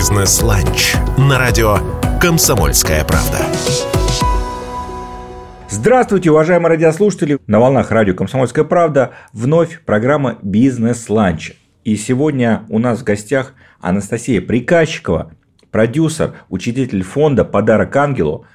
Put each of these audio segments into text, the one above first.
Бизнес-ланч на радио «Комсомольская правда». Здравствуйте, уважаемые радиослушатели! На волнах радио «Комсомольская правда» вновь программа «Бизнес-ланч». И сегодня у нас в гостях Анастасия Приказчикова, продюсер, учредитель фонда «Подарок ангелу».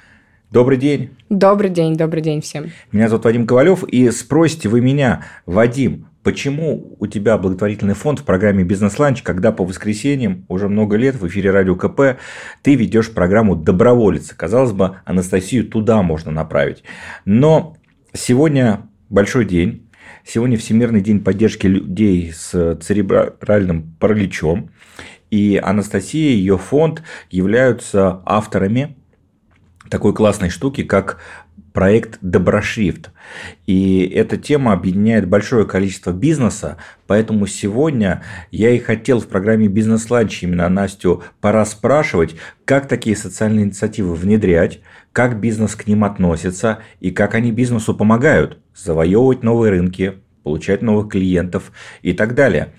Добрый день. Добрый день, добрый день всем. Меня зовут Вадим Ковалев, и спросите вы меня, Вадим, почему у тебя благотворительный фонд в программе «Бизнес-ланч», когда по воскресеньям уже много лет в эфире Радио КП ты ведешь программу «Доброволица». Казалось бы, Анастасию туда можно направить. Но сегодня большой день, Сегодня Всемирный день поддержки людей с церебральным параличом. И Анастасия и ее фонд являются авторами такой классной штуки, как проект Доброшрифт. И эта тема объединяет большое количество бизнеса, поэтому сегодня я и хотел в программе «Бизнес-ланч» именно Настю пора спрашивать, как такие социальные инициативы внедрять, как бизнес к ним относится и как они бизнесу помогают завоевывать новые рынки, получать новых клиентов и так далее.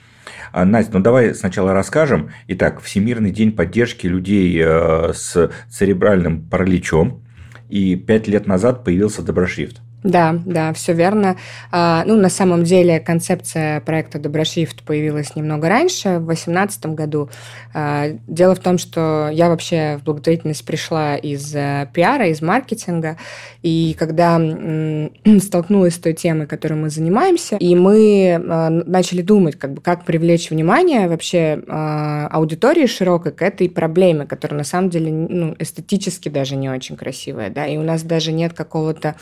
А, Настя, ну давай сначала расскажем. Итак, Всемирный день поддержки людей э, с церебральным параличом. И пять лет назад появился Доброшрифт. Да, да, все верно. А, ну, на самом деле концепция проекта Доброшрифт появилась немного раньше, в 2018 году. А, дело в том, что я вообще в благотворительность пришла из э, пиара, из маркетинга, и когда столкнулась с той темой, которой мы занимаемся, и мы а, начали думать, как бы, как привлечь внимание вообще аудитории широкой к этой проблеме, которая на самом деле ну, эстетически даже не очень красивая, да, и у нас даже нет какого-то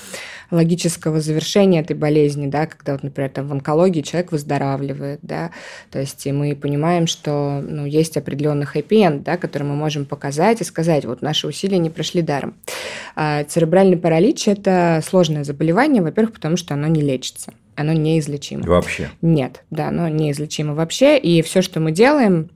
логического завершения этой болезни, да, когда, вот, например, там в онкологии человек выздоравливает, да, то есть и мы понимаем, что ну, есть определенный хэппи да, который мы можем показать и сказать, вот наши усилия не прошли даром. А церебральный паралич – это сложное заболевание, во-первых, потому что оно не лечится оно неизлечимо. Вообще? Нет, да, оно неизлечимо вообще. И все, что мы делаем,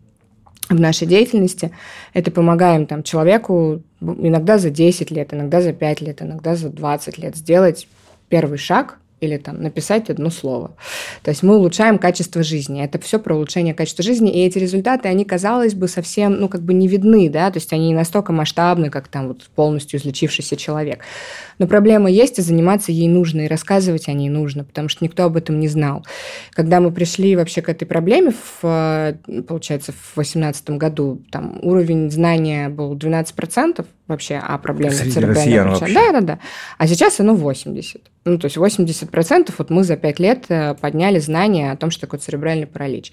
в нашей деятельности, это помогаем там, человеку иногда за 10 лет, иногда за 5 лет, иногда за 20 лет сделать первый шаг или там написать одно слово. То есть мы улучшаем качество жизни. Это все про улучшение качества жизни, и эти результаты, они, казалось бы, совсем, ну, как бы не видны, да, то есть они не настолько масштабны, как там вот полностью излечившийся человек. Но проблема есть, и заниматься ей нужно, и рассказывать о ней нужно, потому что никто об этом не знал. Когда мы пришли вообще к этой проблеме, в, получается, в 2018 году, там уровень знания был 12%, вообще о проблеме церебрального Да, да, да. А сейчас оно 80. Ну, то есть 80% вот мы за 5 лет э, подняли знания о том, что такое церебральный паралич.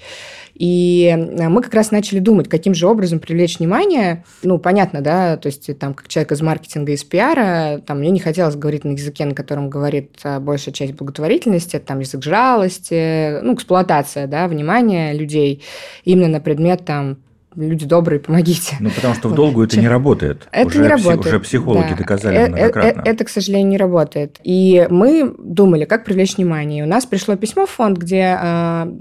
И э, мы как раз начали думать, каким же образом привлечь внимание. Ну, понятно, да, то есть там как человек из маркетинга, из пиара, там мне не хотелось говорить на языке, на котором говорит э, большая часть благотворительности, там язык жалости, ну, эксплуатация, да, внимания людей именно на предмет там люди добрые, помогите. Ну, потому что в долгую это не работает. Это уже не работает. Уже психологи да. доказали э, многократно. Это, к сожалению, не работает. И мы думали, как привлечь внимание. И у нас пришло письмо в фонд, где а,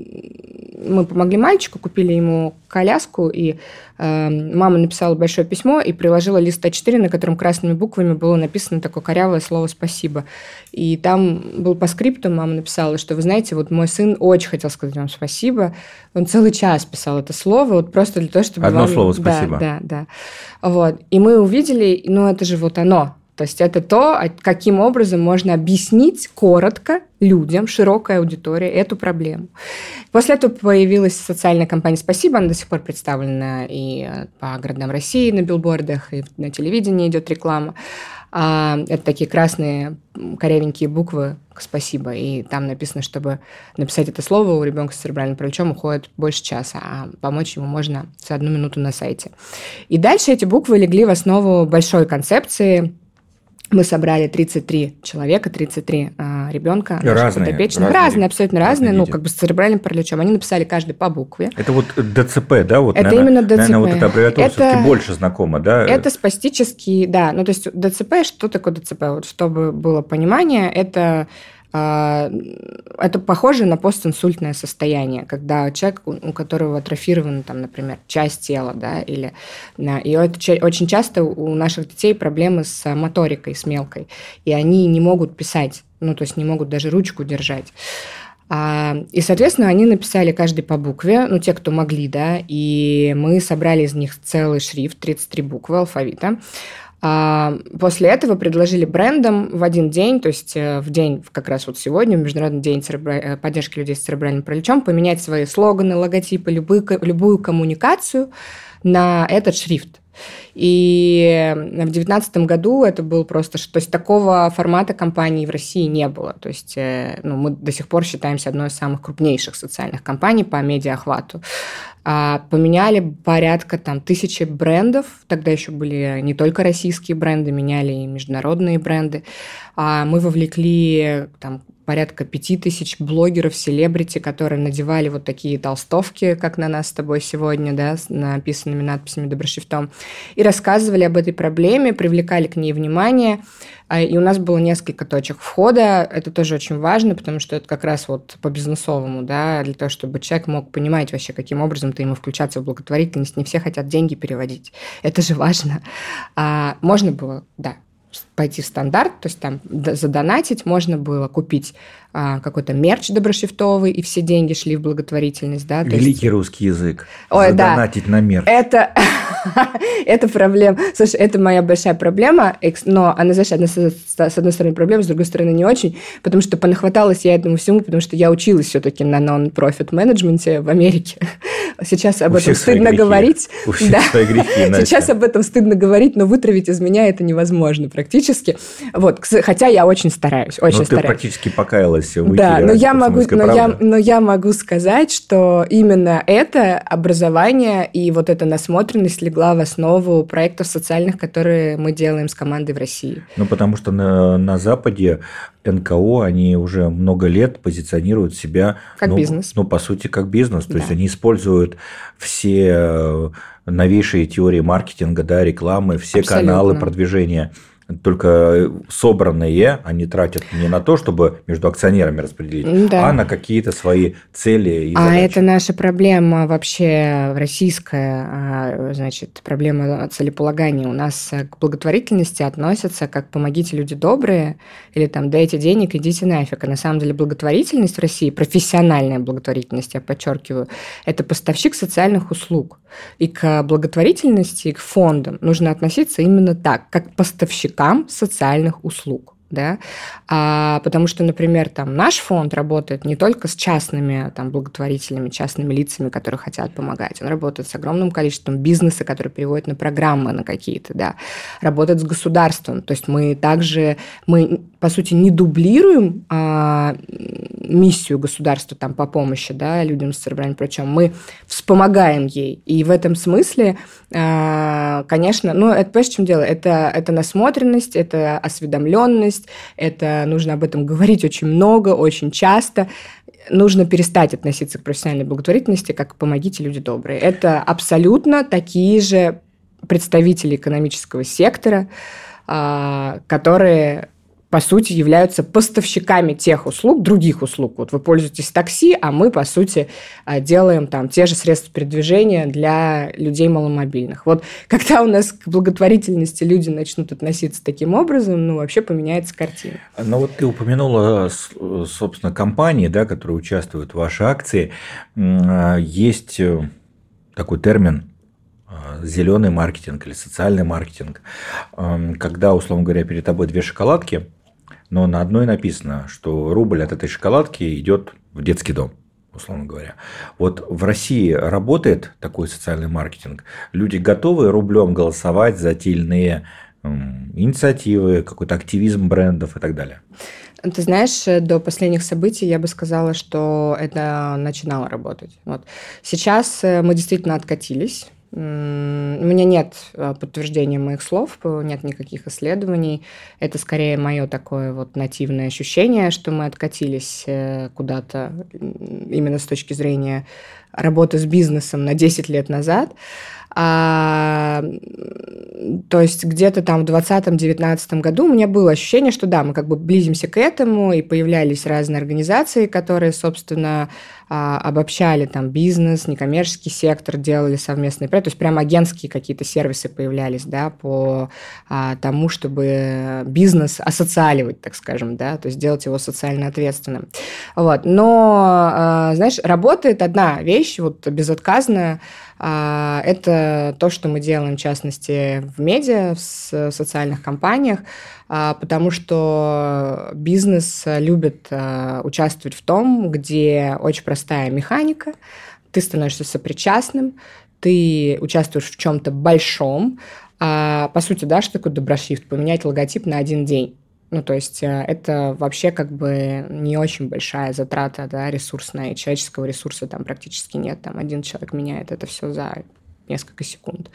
мы помогли мальчику, купили ему коляску, и э, мама написала большое письмо и приложила лист А4, на котором красными буквами было написано такое корявое слово «спасибо». И там был по скрипту, мама написала, что, вы знаете, вот мой сын очень хотел сказать вам спасибо. Он целый час писал это слово, вот просто для того, чтобы Одно вам... слово «спасибо». Да, да, да. Вот. И мы увидели, ну, это же вот оно, то есть это то, каким образом можно объяснить коротко людям, широкой аудитории эту проблему. После этого появилась социальная компания «Спасибо», она до сих пор представлена и э, по городам России на билбордах, и на телевидении идет реклама. А, это такие красные корявенькие буквы «Спасибо», и там написано, чтобы написать это слово у ребенка с церебральным параличом уходит больше часа, а помочь ему можно за одну минуту на сайте. И дальше эти буквы легли в основу большой концепции мы собрали 33 человека, 33 а, ребенка. Разные, разные. Разные, абсолютно разные, разные ну, как бы с церебральным параличом. Они написали каждый по букве. Это вот ДЦП, да? Вот, это наверное, именно ДЦП. Наверное, вот эта аббревиатура это, все-таки больше знакома, да? Это спастический, да. Ну, то есть ДЦП, что такое ДЦП? Вот чтобы было понимание, это это похоже на постинсультное состояние, когда человек, у которого атрофирована, там, например, часть тела, да, или... И это очень часто у наших детей проблемы с моторикой, с мелкой, и они не могут писать, ну, то есть не могут даже ручку держать. А, и, соответственно, они написали каждый по букве, ну, те, кто могли, да, и мы собрали из них целый шрифт, 33 буквы алфавита. А после этого предложили брендам в один день, то есть э, в день, как раз вот сегодня, Международный день. Э, поддержки людей с церебральным параличом, поменять свои слоганы, логотипы, любую, любую коммуникацию на этот шрифт. И в 2019 году это был просто... То есть такого формата компании в России не было. То есть э, ну, мы до сих пор считаемся одной из самых крупнейших социальных компаний по медиаохвату. А, поменяли порядка там тысячи брендов. Тогда еще были не только российские бренды, меняли и международные бренды. А мы вовлекли там порядка пяти тысяч блогеров, селебрити, которые надевали вот такие толстовки, как на нас с тобой сегодня, да, с написанными надписями доброшрифтом, и рассказывали об этой проблеме, привлекали к ней внимание. А, и у нас было несколько точек входа. Это тоже очень важно, потому что это как раз вот по бизнесовому, да, для того, чтобы человек мог понимать вообще, каким образом ты ему включаться в благотворительность. Не все хотят деньги переводить. Это же важно. А, можно было, да, пойти в стандарт, то есть там задонатить, можно было купить а, какой-то мерч доброшрифтовый, и все деньги шли в благотворительность. Да? Великий есть... русский язык. Ой, Задонатить да. на мерч. Это, это проблема. Слушай, это моя большая проблема, но она, знаешь, одна, с одной стороны проблема, с другой стороны не очень, потому что понахваталась я этому всему, потому что я училась все-таки на non-profit менеджменте в Америке. Сейчас об У этом стыдно говорить. У всех да. свои грехи, Сейчас об этом стыдно говорить, но вытравить из меня это невозможно практически. Вот, хотя я очень стараюсь, очень но стараюсь. ты практически покаялась в Да, но я, могу, но, я, но я могу сказать, что именно это образование и вот эта насмотренность легла в основу проектов социальных, которые мы делаем с командой в России. Ну, потому что на, на Западе НКО, они уже много лет позиционируют себя... Как ну, бизнес. Ну, по сути, как бизнес. То да. есть, они используют все э, новейшие теории маркетинга, да, рекламы, все Абсолютно. каналы продвижения только собранные они тратят не на то, чтобы между акционерами распределить, да. а на какие-то свои цели и А задачи. это наша проблема вообще российская, а, значит, проблема целеполагания. У нас к благотворительности относятся как «помогите, люди добрые» или там «дайте денег, идите нафиг». А на самом деле благотворительность в России, профессиональная благотворительность, я подчеркиваю, это поставщик социальных услуг. И к благотворительности, и к фондам нужно относиться именно так, как поставщикам социальных услуг да, а, потому что, например, там наш фонд работает не только с частными там благотворителями, частными лицами, которые хотят помогать, он работает с огромным количеством бизнеса, который переводит на программы на какие-то, да, работает с государством, то есть мы также, мы, по сути, не дублируем а, миссию государства там по помощи, да, людям с церебральным причем мы вспомогаем ей, и в этом смысле, а, конечно, ну, это, понимаешь, в чем дело, это, это насмотренность, это осведомленность, это нужно об этом говорить очень много, очень часто. Нужно перестать относиться к профессиональной благотворительности как «помогите, люди добрые». Это абсолютно такие же представители экономического сектора, а, которые по сути, являются поставщиками тех услуг, других услуг. Вот вы пользуетесь такси, а мы, по сути, а, делаем там те же средства передвижения для людей маломобильных. Вот когда у нас к благотворительности люди начнут относиться таким образом, ну, вообще поменяется картина. Ну, вот ты упомянула, собственно, компании, да, которые участвуют в вашей акции. А, есть э, такой термин а, зеленый маркетинг или социальный маркетинг, когда, условно говоря, перед тобой две шоколадки, но на одной написано, что рубль от этой шоколадки идет в детский дом условно говоря. Вот в России работает такой социальный маркетинг. Люди готовы рублем голосовать за те или иные инициативы, какой-то активизм брендов и так далее. Ты знаешь, до последних событий я бы сказала, что это начинало работать. Вот. Сейчас э, мы действительно откатились. У меня нет а, подтверждения моих слов, нет никаких исследований. Это скорее мое такое вот нативное ощущение, что мы откатились э, куда-то именно с точки зрения работы с бизнесом на 10 лет назад. А, то есть где-то там в 2020-2019 году у меня было ощущение, что да, мы как бы близимся к этому, и появлялись разные организации, которые, собственно, а, обобщали там бизнес, некоммерческий сектор, делали совместные проекты, то есть прям агентские какие-то сервисы появлялись, да, по а, тому, чтобы бизнес осоциаливать, так скажем, да, то есть делать его социально ответственным. Вот. Но, а, знаешь, работает одна вещь, вот безотказная, а, это то, что мы делаем, в частности, в медиа, в социальных компаниях, потому что бизнес любит а, участвовать в том, где очень простая механика, ты становишься сопричастным, ты участвуешь в чем-то большом. По сути, да, что такое доброшрифт? Поменять логотип на один день. Ну, то есть э, это вообще как бы не очень большая затрата да, ресурсная, человеческого ресурса там практически нет. Там один человек меняет это все за несколько секунд.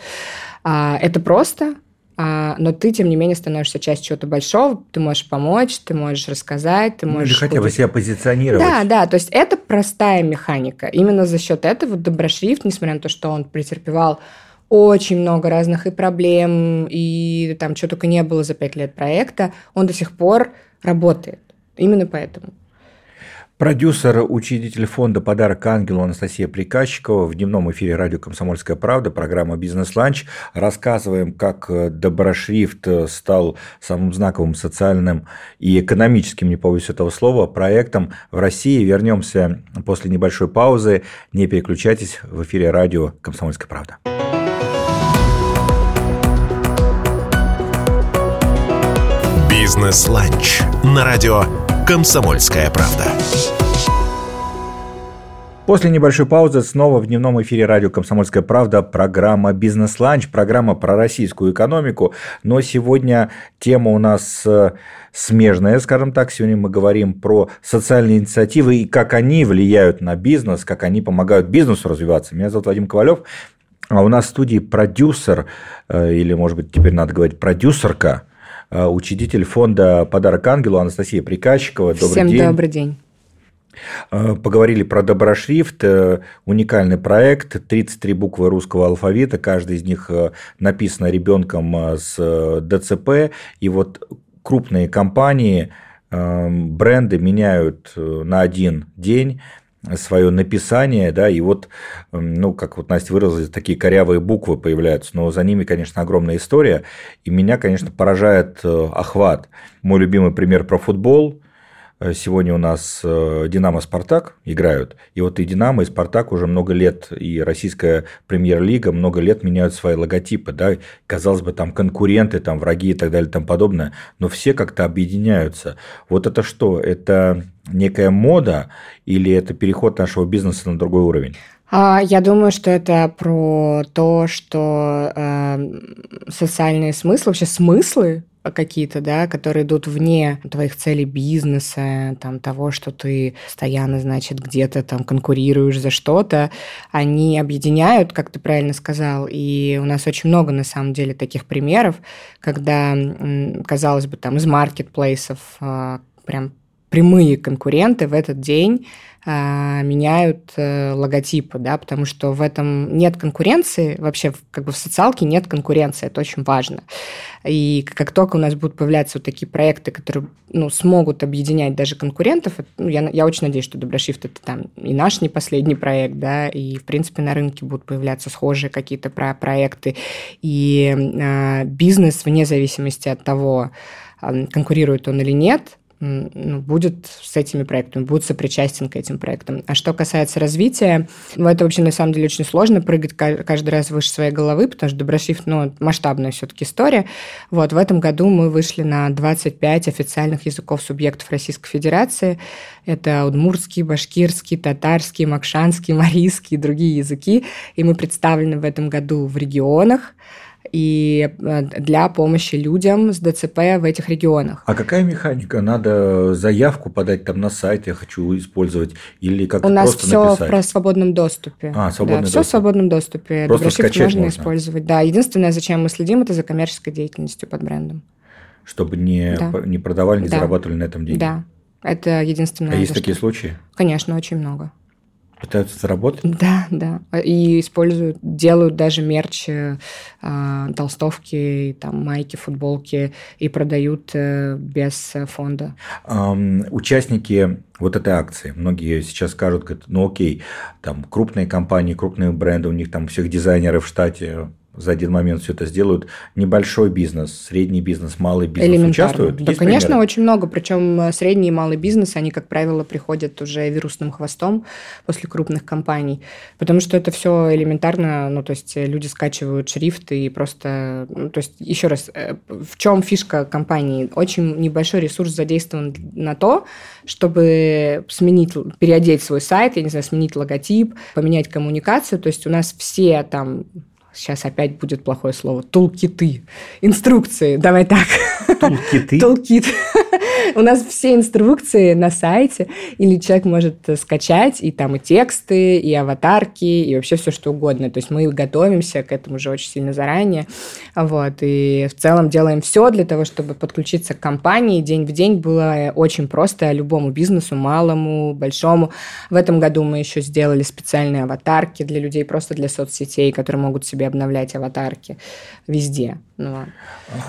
А, это просто, а, но ты, тем не менее, становишься частью чего-то большого, ты можешь помочь, ты можешь рассказать, ты можешь... Или хотя бы себя позиционировать. Да, да, то есть это простая механика. Именно за счет этого Доброшрифт, несмотря на то, что он претерпевал очень много разных и проблем, и там что только не было за пять лет проекта, он до сих пор работает. Именно поэтому. Продюсер, учредитель фонда «Подарок ангелу» Анастасия Приказчикова в дневном эфире радио «Комсомольская правда», программа «Бизнес-ланч». Рассказываем, как Доброшрифт стал самым знаковым социальным и экономическим, не побоюсь этого слова, проектом в России. Вернемся после небольшой паузы. Не переключайтесь в эфире радио «Комсомольская правда». Бизнес-ланч на радио «Комсомольская правда». После небольшой паузы снова в дневном эфире радио «Комсомольская правда» программа «Бизнес-ланч», программа про российскую экономику. Но сегодня тема у нас э, смежная, скажем так. Сегодня мы говорим про социальные инициативы и как они влияют на бизнес, как они помогают бизнесу развиваться. Меня зовут Вадим Ковалев. А у нас в студии продюсер, э, или, может быть, теперь надо говорить продюсерка учредитель фонда «Подарок ангелу» Анастасия Приказчикова. Добрый Всем день. добрый день. Э, поговорили про доброшрифт, э, уникальный проект, 33 буквы русского алфавита, каждая из них написана ребенком с ДЦП, и вот крупные компании, бренды меняют на один день свое написание, да, и вот, ну, как вот Настя выразилась, такие корявые буквы появляются, но за ними, конечно, огромная история, и меня, конечно, поражает э, охват. Мой любимый пример про футбол – Э, сегодня у нас э, Динамо Спартак играют. И вот и Динамо, и Спартак уже много лет, и российская премьер-лига много лет меняют свои логотипы. Да? Казалось бы, там конкуренты, там враги и так далее и тому подобное. Но все как-то объединяются. Вот это что? Это некая мода или это переход нашего бизнеса на другой уровень? А, я думаю, что это про то, что э, социальные смыслы, вообще смыслы какие-то, да, которые идут вне твоих целей бизнеса, там, того, что ты постоянно, значит, где-то там конкурируешь за что-то, они объединяют, как ты правильно сказал, и у нас очень много, на самом деле, таких примеров, когда, казалось бы, там, из маркетплейсов а, прям прямые конкуренты в этот день а, меняют э, логотипы, да, потому что в этом нет конкуренции, вообще как бы в социалке нет конкуренции, это очень важно. И как только у нас будут появляться вот такие проекты, которые ну, смогут объединять даже конкурентов, ну, я, я очень надеюсь, что Доброшифт это там и наш не последний проект, да, и в принципе на рынке будут появляться схожие какие-то про проекты, и э, бизнес вне зависимости от того, конкурирует он или нет, будет с этими проектами, будет сопричастен к этим проектам. А что касается развития, ну, это вообще на самом деле очень сложно прыгать каждый раз выше своей головы, потому что Доброшрифт, ну, масштабная все-таки история. Вот, в этом году мы вышли на 25 официальных языков субъектов Российской Федерации. Это удмуртский, башкирский, татарский, макшанский, марийский и другие языки. И мы представлены в этом году в регионах и э, для помощи людям с ДЦП в этих регионах. А какая механика? Надо заявку подать там на сайт, я хочу использовать, или как-то У нас все написать? в свободном доступе. А, свободный да, доступ. все в свободном доступе. Просто скачать можно, можно использовать. Да, единственное, зачем мы следим, это за коммерческой деятельностью под брендом. Чтобы не, да. не продавали, не да. зарабатывали на этом деньги. Да, это единственное. А есть такие случаи? Конечно, очень много. Пытаются заработать? Да, да. И используют, делают даже мерч, э, толстовки, там, майки, футболки и продают э, без фонда. Эм, участники вот этой акции, многие сейчас скажут, ну окей, там крупные компании, крупные бренды, у них там всех дизайнеров в штате за один момент все это сделают. Небольшой бизнес, средний бизнес, малый бизнес участвуют? Да, Есть конечно, примеры? очень много. Причем э, средний и малый бизнес, они, как правило, приходят уже вирусным хвостом после крупных компаний. Потому что это все элементарно, ну, то есть люди скачивают шрифт и просто... Ну, то есть, еще раз, э, в чем фишка компании? Очень небольшой ресурс задействован на то, чтобы сменить, переодеть свой сайт, я не знаю, сменить логотип, поменять коммуникацию. То есть у нас все там сейчас опять будет плохое слово, тулкиты, инструкции, давай так. Тулкиты? Тулкит. У нас все инструкции на сайте, или человек может скачать, и там и тексты, и аватарки, и вообще все что угодно. То есть мы готовимся к этому уже очень сильно заранее. Вот, и в целом делаем все для того, чтобы подключиться к компании. День в день было очень просто любому бизнесу, малому, большому. В этом году мы еще сделали специальные аватарки для людей, просто для соцсетей, которые могут себе обновлять аватарки везде. Ну,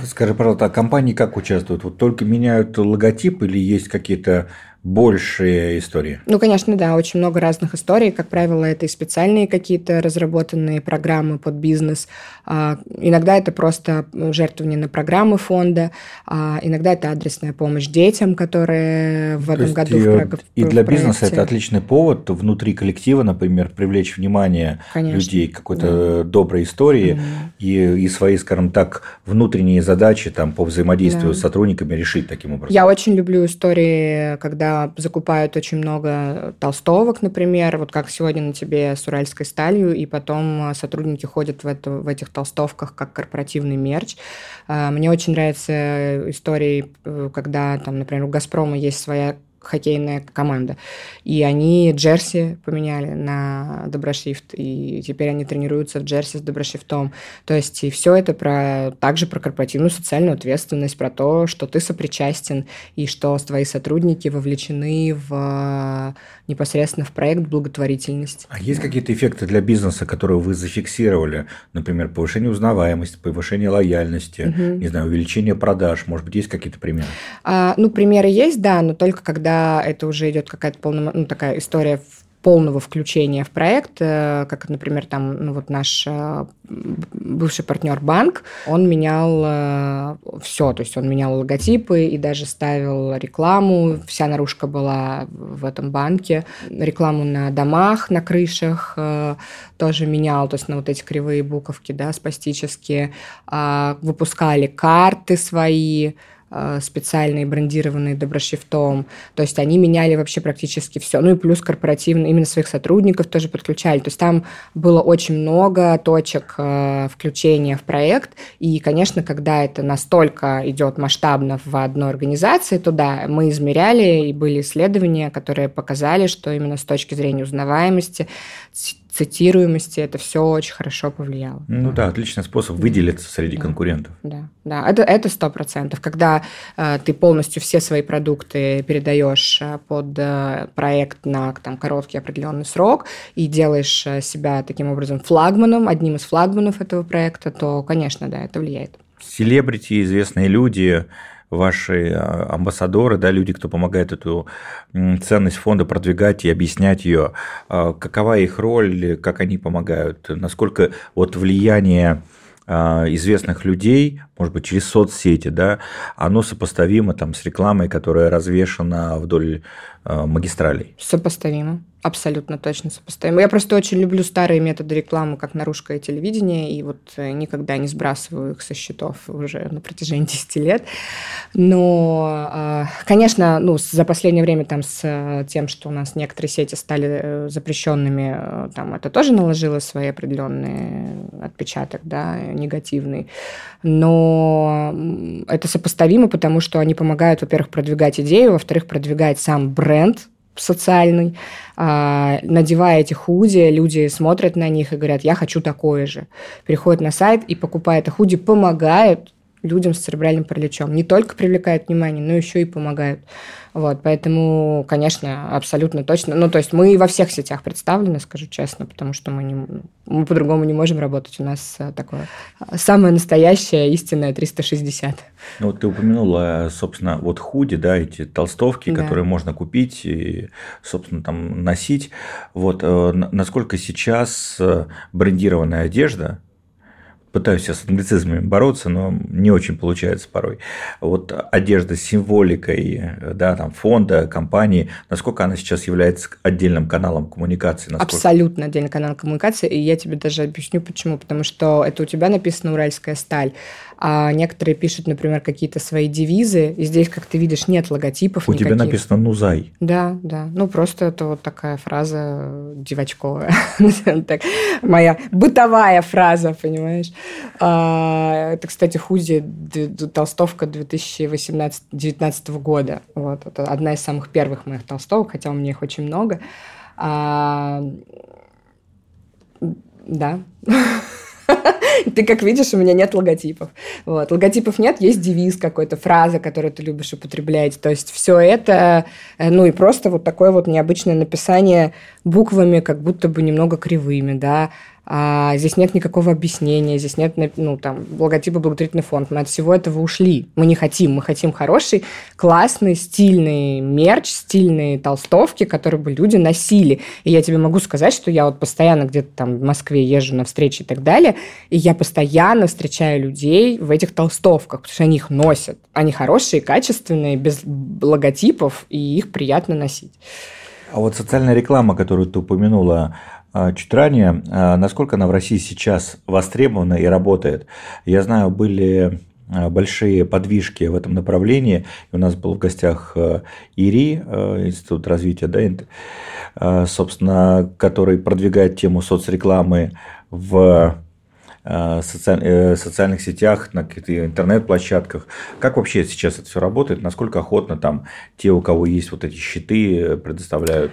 Скажи, пожалуйста, а компании как участвуют? Вот только меняют логотип или есть какие-то большие истории? Ну, конечно, да, очень много разных историй. Как правило, это и специальные какие-то разработанные программы под бизнес. А, иногда это просто жертвование на программы фонда, а иногда это адресная помощь детям, которые в То этом году и, в, и для бизнеса это отличный повод внутри коллектива, например, привлечь внимание конечно. людей к какой-то да. доброй истории mm-hmm. и, и свои, скажем так, внутренние задачи там, по взаимодействию да. с сотрудниками решить таким образом. Я очень люблю истории, когда закупают очень много толстовок, например, вот как сегодня на тебе с уральской сталью, и потом сотрудники ходят в, это, в этих толстовках как корпоративный мерч. А, мне очень нравятся истории, э, когда, там, например, у «Газпрома» есть своя хоккейная команда. И они джерси поменяли на доброшрифт, и теперь они тренируются в джерси с доброшрифтом. То есть и все это про, также про корпоративную социальную ответственность, про то, что ты сопричастен, и что твои сотрудники вовлечены в, непосредственно в проект благотворительности. А есть какие-то эффекты для бизнеса, которые вы зафиксировали? Например, повышение узнаваемости, повышение лояльности, угу. не знаю, увеличение продаж. Может быть, есть какие-то примеры? А, ну, примеры есть, да, но только когда когда это уже идет какая-то полная, ну, такая история полного включения в проект, э, как, например, там, ну, вот наш э, бывший партнер банк, он менял э, все, то есть он менял логотипы и даже ставил рекламу, вся наружка была в этом банке, рекламу на домах, на крышах тоже менял, то есть на вот эти кривые буковки, да, спастические, а, выпускали карты свои, специальные, брендированные доброшрифтом. То есть они меняли вообще практически все. Ну и плюс корпоративно, именно своих сотрудников тоже подключали. То есть там было очень много точек э, включения в проект. И, конечно, когда это настолько идет масштабно в одной организации, то да, мы измеряли, и были исследования, которые показали, что именно с точки зрения узнаваемости цитируемости, это все очень хорошо повлияло. Ну да, отличный способ выделиться среди да. конкурентов. Да, да, это это сто процентов. Когда э, ты полностью все свои продукты передаешь э, под э, проект на там короткий определенный срок и делаешь э, себя таким образом флагманом, одним из флагманов этого проекта, то, конечно, да, это влияет. Селебрити, известные люди, ваши а, амбассадоры, да, люди, кто помогает эту ценность фонда продвигать и объяснять ее, а, какова их роль, как они помогают, насколько вот влияние а, известных людей, может быть, через соцсети, да, оно сопоставимо там с рекламой, которая развешена вдоль магистралей. Сопоставимо. Абсолютно точно сопоставимо. Я просто очень люблю старые методы рекламы, как наружка и телевидение, и вот э, никогда не сбрасываю их со счетов уже на протяжении 10 лет. Но, а, конечно, ну, за последнее время там с э, тем, что у нас некоторые сети стали э, запрещенными, там это тоже наложило свои определенные отпечаток, да, негативный. Но это сопоставимо, потому что они помогают, во-первых, продвигать идею, во-вторых, продвигать сам бренд, социальный, а, надевая эти худи, люди смотрят на них и говорят, я хочу такое же. Переходят на сайт и покупая это худи, помогают людям с церебральным параличом. Не только привлекают внимание, но еще и помогают. Вот, поэтому, конечно, абсолютно точно. Ну, то есть мы во всех сетях представлены, скажу честно, потому что мы, не, мы по-другому не можем работать. У нас э, такое э, самое настоящее, истинное 360. Ну, вот ты упомянула, собственно, вот худи, да, эти толстовки, да. которые можно купить и, собственно, там носить. Вот э, насколько сейчас брендированная одежда, пытаюсь сейчас с англицизмами бороться, но не очень получается порой. Вот одежда с символикой да, там, фонда, компании, насколько она сейчас является отдельным каналом коммуникации? Насколько... Абсолютно отдельный канал коммуникации, и я тебе даже объясню почему. Потому что это у тебя написано «Уральская сталь», а некоторые пишут, например, какие-то свои девизы, и здесь, как ты видишь, нет логотипов У никаких. тебя написано «Нузай». Да, да. Ну, просто это вот такая фраза девочковая. Моя бытовая фраза, понимаешь? А, это, кстати, худи толстовка 2018-2019 года. Вот, это одна из самых первых моих толстовок, хотя у меня их очень много. А, да. Ты как видишь, у меня нет логотипов. Вот. Логотипов нет, есть девиз какой-то, фраза, которую ты любишь употреблять. То есть все это, э, ну и просто вот такое вот необычное написание буквами, как будто бы немного кривыми, да, а здесь нет никакого объяснения, здесь нет ну, там, логотипа благотворительный фонд. Мы от всего этого ушли. Мы не хотим. Мы хотим хороший, классный, стильный мерч, стильные толстовки, которые бы люди носили. И я тебе могу сказать, что я вот постоянно где-то там в Москве езжу на встречи и так далее, и я постоянно встречаю людей в этих толстовках, потому что они их носят. Они хорошие, качественные, без логотипов, и их приятно носить. А вот социальная реклама, которую ты упомянула, а, чуть ранее, а, насколько она в России сейчас востребована и работает. Я знаю, были а, большие подвижки в этом направлении. И у нас был в гостях ИРИ, Институт развития, да, собственно, который продвигает тему соцрекламы в э, социальных сетях, на каких-то интернет-площадках. Как вообще сейчас это все работает? Насколько охотно там те, у кого есть вот эти щиты, предоставляют?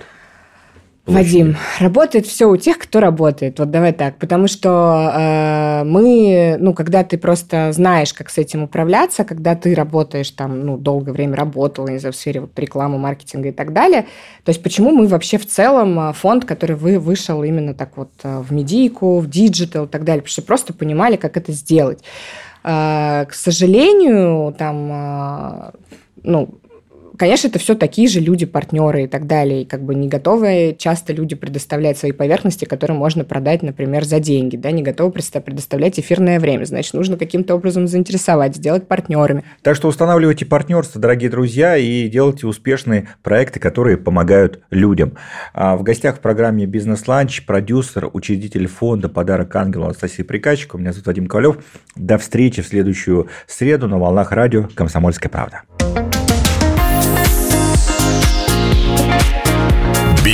Вадим, работает все у тех, кто работает. Вот давай так, потому что э, мы, ну, когда ты просто знаешь, как с этим управляться, когда ты работаешь там, ну, долгое время работал, не знаю, в сфере вот, рекламы, маркетинга и так далее, то есть почему мы вообще в целом э, фонд, который вы вышел именно так вот э, в медийку, в digital и так далее, потому что просто понимали, как это сделать. Э, к сожалению, там, э, ну, Конечно, это все такие же люди, партнеры и так далее, и как бы не готовы часто люди предоставлять свои поверхности, которые можно продать, например, за деньги, да, не готовы предоставлять эфирное время, значит, нужно каким-то образом заинтересовать, сделать партнерами. Так что устанавливайте партнерство, дорогие друзья, и делайте успешные проекты, которые помогают людям. А в гостях в программе «Бизнес-ланч» продюсер, учредитель фонда «Подарок ангелу» Анастасия Приказчикова. Меня зовут Вадим Ковалев. До встречи в следующую среду на волнах радио «Комсомольская правда».